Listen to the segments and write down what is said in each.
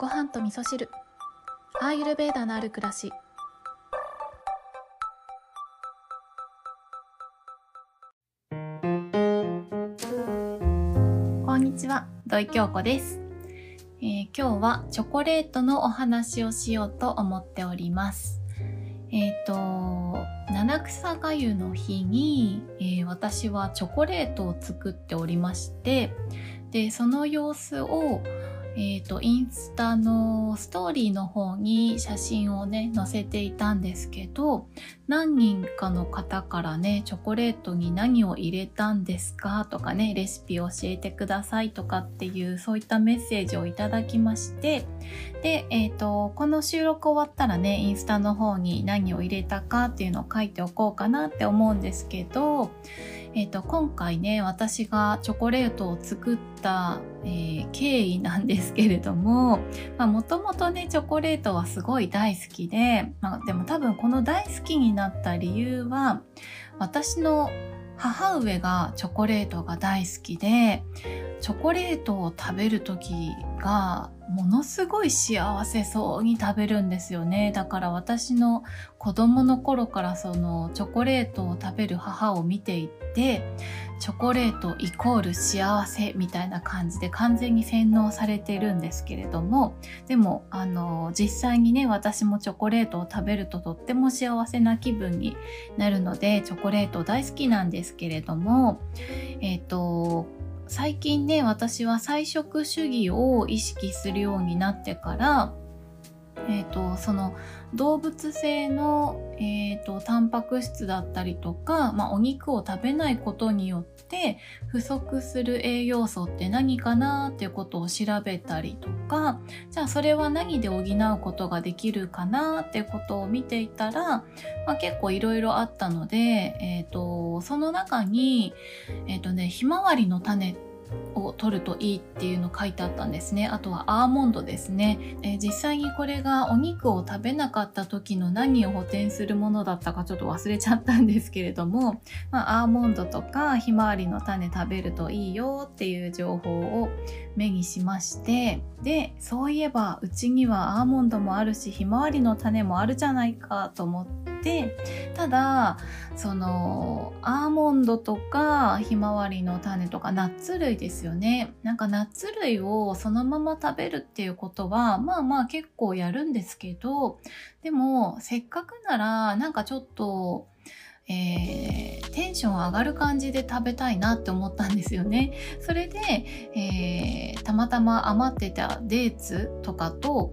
ご飯と味噌汁。アーユルベーダのある暮らし。こんにちは土井京子です、えー今日はチョコレートのお話をしようと思っております。えっ、と七草がゆの日に、えー私はチョコレートを作っておりましてでその様子をえっ、とインスタのストーリーの方に写真をね載せていたんですけど何人かの方からねチョコレートに何を入れたんですか？とかねレシピ教えてくださいとかっていうそういったメッセージをいただきましてで、えっとこの収録終わったらねインスタの方に何を入れたかっていうのを書いておこうかなって思うんですけど、えっと今回ね私がチョコレートを作った、えー経緯なんですけれども もともとねチョコレートはすごい大好きで、まあ、でも多分この大好きになった理由は私の母上がチョコレートが大好きでチョコレートを食べる時がものすごい幸せそうに食べるんですよね。だから私の子供の頃からそのチョコレートを食べる母を見ていてチョコレートイコール幸せみたいな感じで完全に洗脳されているんですけれどもでもあの実際にね私もチョコレートを食べるととっても幸せな気分になるのでチョコレート大好きなんですけれどもえっ、と最近ね私は菜食主義を意識するようになってからえー、とその動物性の、えー、とタンパク質だったりとか、まあ、お肉を食べないことによって不足する栄養素って何かなっていうことを調べたりとかじゃあそれは何で補うことができるかなってことを見ていたら、まあ、結構いろいろあったので、えー、とその中に、えーとね、ひまわりの種ってを取るといいっていうの書いてあったんですね。あとはアーモンドですね。えー実際にこれがお肉を食べなかった時の何を補填するものだったかちょっと忘れちゃったんですけれども、まあ、アーモンドとかひまわりの種食べるといいよっていう情報を目にしまして、で、そういえばうちにはアーモンドもあるしひまわりの種もあるじゃないかと思って、ただ、そのアーモンドとかひまわりの種とかナッツ類ですよね。なんかナッツ類をそのまま食べるっていうことはまあまあ結構やるんですけどでもせっかくならなんかちょっとえーテンション上がる感じで食べたいなって思ったんですよね。それで、えーたまたま余ってたデーツとかと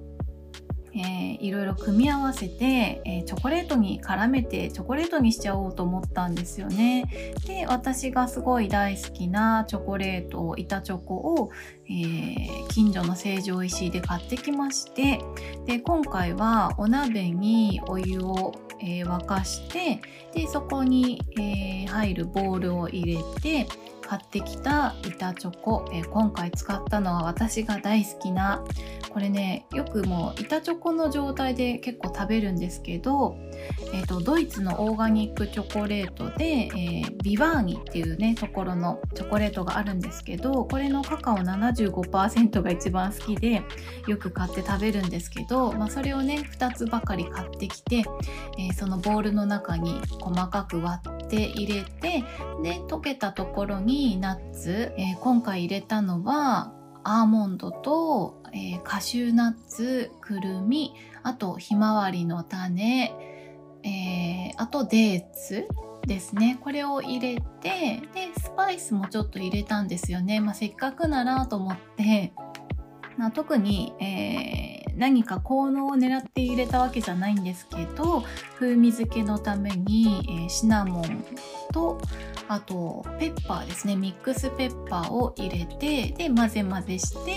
えーいろいろ組み合わせて、えーチョコレートに絡めてチョコレートにしちゃおうと思ったんですよね。で私がすごい大好きなチョコレート板チョコを、えー近所の成城石井で買ってきましてで今回はお鍋にお湯を、えー沸かしてでそこに、えー入るボウルを入れて買ってきた板チョコ、えー今回使ったのは私が大好きなこれねよくもう板チョコの状態で結構食べるんですけど、えー、とドイツのオーガニックチョコレートで、えービバーニっていうねところのチョコレートがあるんですけどこれのカカオ75%が一番好きでよく買って食べるんですけど、まあ、それをね2つばかり買ってきて、えーそのボウルの中に細かく割って入れてで溶けたところにナッツ、えー今回入れたのはアーモンドと、えーカシューナッツくるみあとひまわりの種、えーあとデーツですね。これを入れてでスパイスもちょっと入れたんですよね、まあ、せっかくならと思って、まあ、特に、えー何か効能を狙って入れたわけじゃないんですけど風味付けのために、えシナモンとあとペッパーですね。ミックスペッパーを入れてで混ぜ混ぜして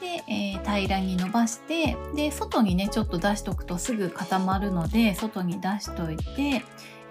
で、えー平らに伸ばしてで外にねちょっと出しとくとすぐ固まるので外に出しといて、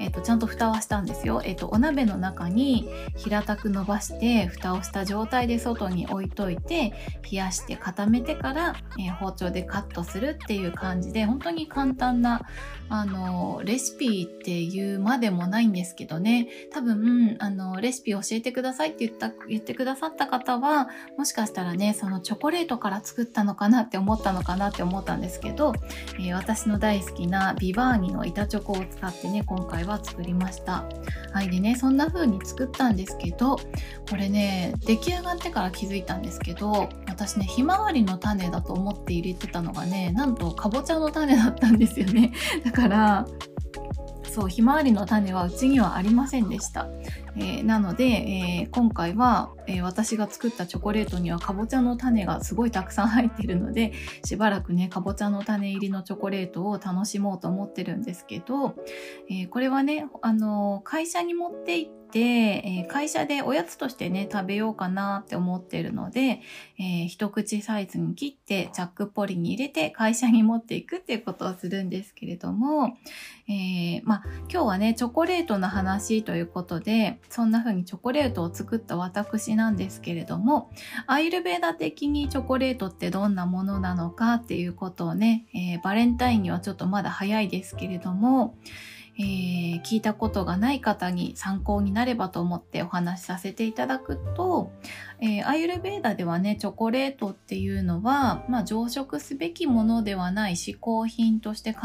ええーと、ちゃんと蓋はしたんですよ。えーと、お鍋の中に平たく伸ばして蓋をした状態で外に置いといて冷やして固めてから、えー、包丁でカットするっていう感じで本当に簡単なあのレシピっていうまでもないんですけどね多分あのレシピ教えてくださいって言った言ってくださった方はもしかしたらねそのチョコレートから作ったのかなって思ったのかなって思ったんですけど、えー、私の大好きなビバーニの板チョコを使ってね今回はは作りました。はい。でねそんな風に作ったんですけどこれね出来上がってから気づいたんですけど私ねひまわりの種だと思って入れてたのがねなんとかぼちゃの種だったんですよね。だからそうひまわりの種はうちにはありませんでした、えー、なので、えー、今回は、えー、私が作ったチョコレートにはかぼちゃの種がすごいたくさん入ってるのでしばらくねかぼちゃの種入りのチョコレートを楽しもうと思ってるんですけど、えこれはねあの会社に持って行ってて、えー、会社でおやつとしてね、食べようかなって思ってるので、えー、一口サイズに切ってチャックポリに入れて会社に持っていくっていうことをするんですけれども、えー、まあ、今日はね、チョコレートの話ということで、そんな風にチョコレートを作った私なんですけれども、アイルベーダ的にチョコレートってどんなものなのかっていうことをね、えバレンタインにはちょっとまだ早いですけれども、えー、聞いたことがない方に参考になればと思ってお話しさせていただくと、えー、アイルベーダではねチョコレートっていうのは、まあ、常食すべきものではない嗜好品として考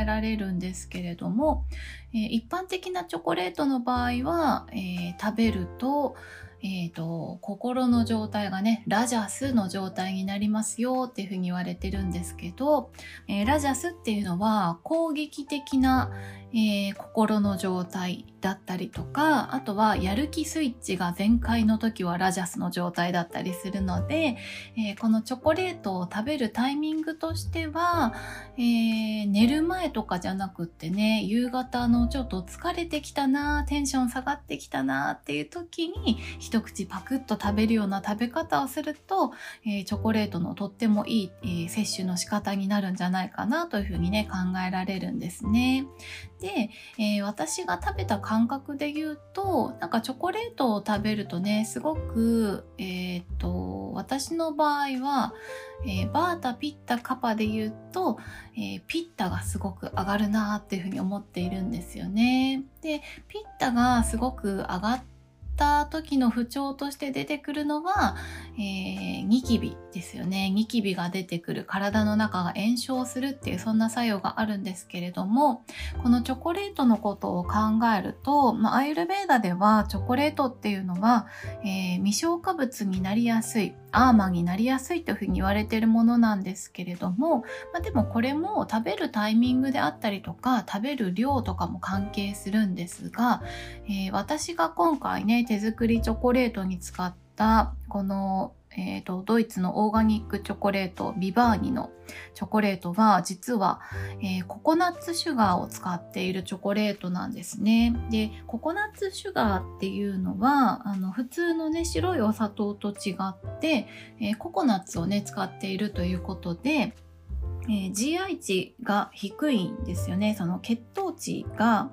えられるんですけれども、えー、一般的なチョコレートの場合は、え食べるとえーと、心の状態がねラジャスの状態になりますよっていうふうに言われてるんですけど、えー、ラジャスっていうのは攻撃的な、えー、心の状態だったりとかあとはやる気スイッチが全開の時はラジャスの状態だったりするので、えー、このチョコレートを食べるタイミングとしては、えー、寝る前とかじゃなくってね夕方のちょっと疲れてきたなテンション下がってきたなっていう時に一口パクッと食べるような食べ方をすると、えチョコレートのとってもいい、え摂取の仕方になるんじゃないかなというふうにね考えられるんですね。で、えー、私が食べた感覚で言うとなんかチョコレートを食べるとねすごく、えー、っと私の場合は、えー、バータピッタカパで言うと、えピッタがすごく上がるなっていうふうに思っているんですよね。でピッタがすごく上がった時の不調として出てくるのは、えー、ニキビですよね。ニキビが出てくる、体の中が炎症するっていうそんな作用があるんですけれども、このチョコレートのことを考えると、まあ、アイルベーダではチョコレートっていうのは、えー、未消化物になりやすい、アーマーになりやすいというふうに言われているものなんですけれども、まあ、でもこれも食べるタイミングであったりとか食べる量とかも関係するんですが、えー、私が今回ね手作りチョコレートに使ったこのえーと、ドイツのオーガニックチョコレートビバーニのチョコレートは実は、えー、ココナッツシュガーを使っているチョコレートなんですね。でココナッツシュガーっていうのはあの普通のね白いお砂糖と違って、えー、ココナッツをね使っているということで、えー、GI 値が低いんですよね。その血糖値が、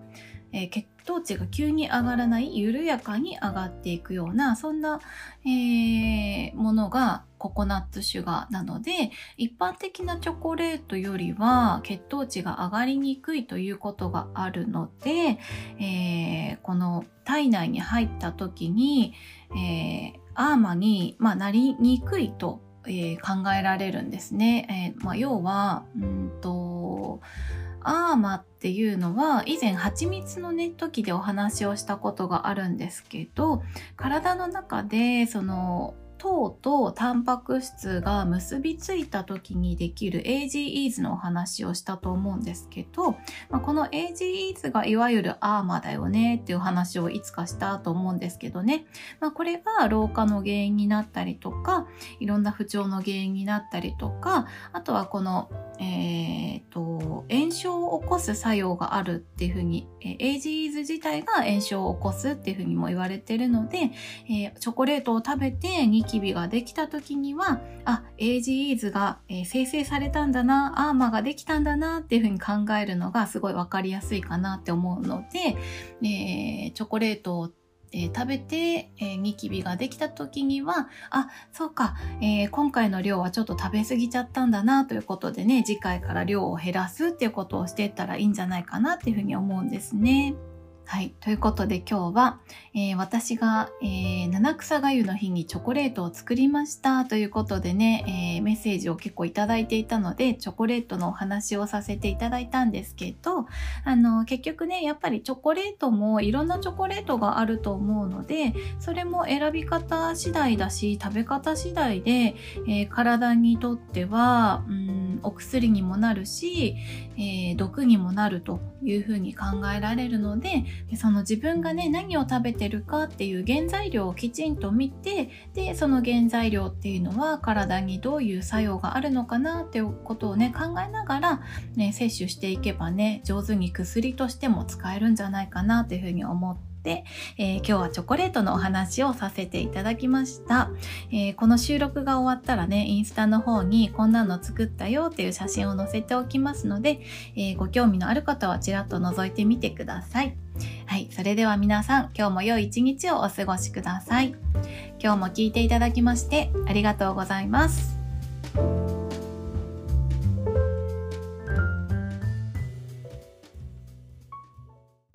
えー、血糖値が急に上がらない緩やかに上がっていくようなそんな、えー、ものがココナッツシュガーなので一般的なチョコレートよりは血糖値が上がりにくいということがあるので、えー、この体内に入った時に、えー、アーマに、まあ、なりにくいと、えー、考えられるんですね。えーまあ、要はうんとアーマっていうのは以前蜂蜜のね時でお話をしたことがあるんですけど体の中でその糖とタンパク質が結びついた時にできる AGEs のお話をしたと思うんですけど、まあ、この AGEs がいわゆるアーマーだよねっていう話をいつかしたと思うんですけどね、まあ、これが老化の原因になったりとかいろんな不調の原因になったりとかあとはこのえーと、炎症を起こす作用があるっていうふうに、えー、 AGEs 自体が炎症を起こすっていうふうにも言われてるので、えー、チョコレートを食べてニキビができた時には、あ、AGEs が、えー、生成されたんだな、アーマができたんだなっていうふうに考えるのがすごいわかりやすいかなって思うので、えー、チョコレートをえー、食べて、えー、ニキビができた時には、あ、そうか、えー、今回の量はちょっと食べ過ぎちゃったんだなということでね、次回から量を減らすっていうことをしていったらいいんじゃないかなっていうふうに思うんですね。はい。ということで今日は、えー、私が、えー、七草がゆの日にチョコレートを作りましたということでね、えー、メッセージを結構いただいていたので、チョコレートのお話をさせていただいたんですけど、あの、結局ね、やっぱりチョコレートもいろんなチョコレートがあると思うので、それも選び方次第だし、食べ方次第で、え体にとっては、うんお薬にもなるし、え毒にもなるというふうに考えられるので、その自分がね何を食べてるかっていう原材料をきちんと見てでその原材料っていうのは体にどういう作用があるのかなっていうことをね考えながら、ね、摂取していけばね上手に薬としても使えるんじゃないかなというふうに思って、えー、今日はチョコレートのお話をさせていただきました、えー、この収録が終わったらねインスタの方にこんなの作ったよっていう写真を載せておきますので、えー、ご興味のある方はちらっと覗いてみてください。はい、それでは皆さん今日も良い一日をお過ごしください。今日も聞いていただきましてありがとうございます。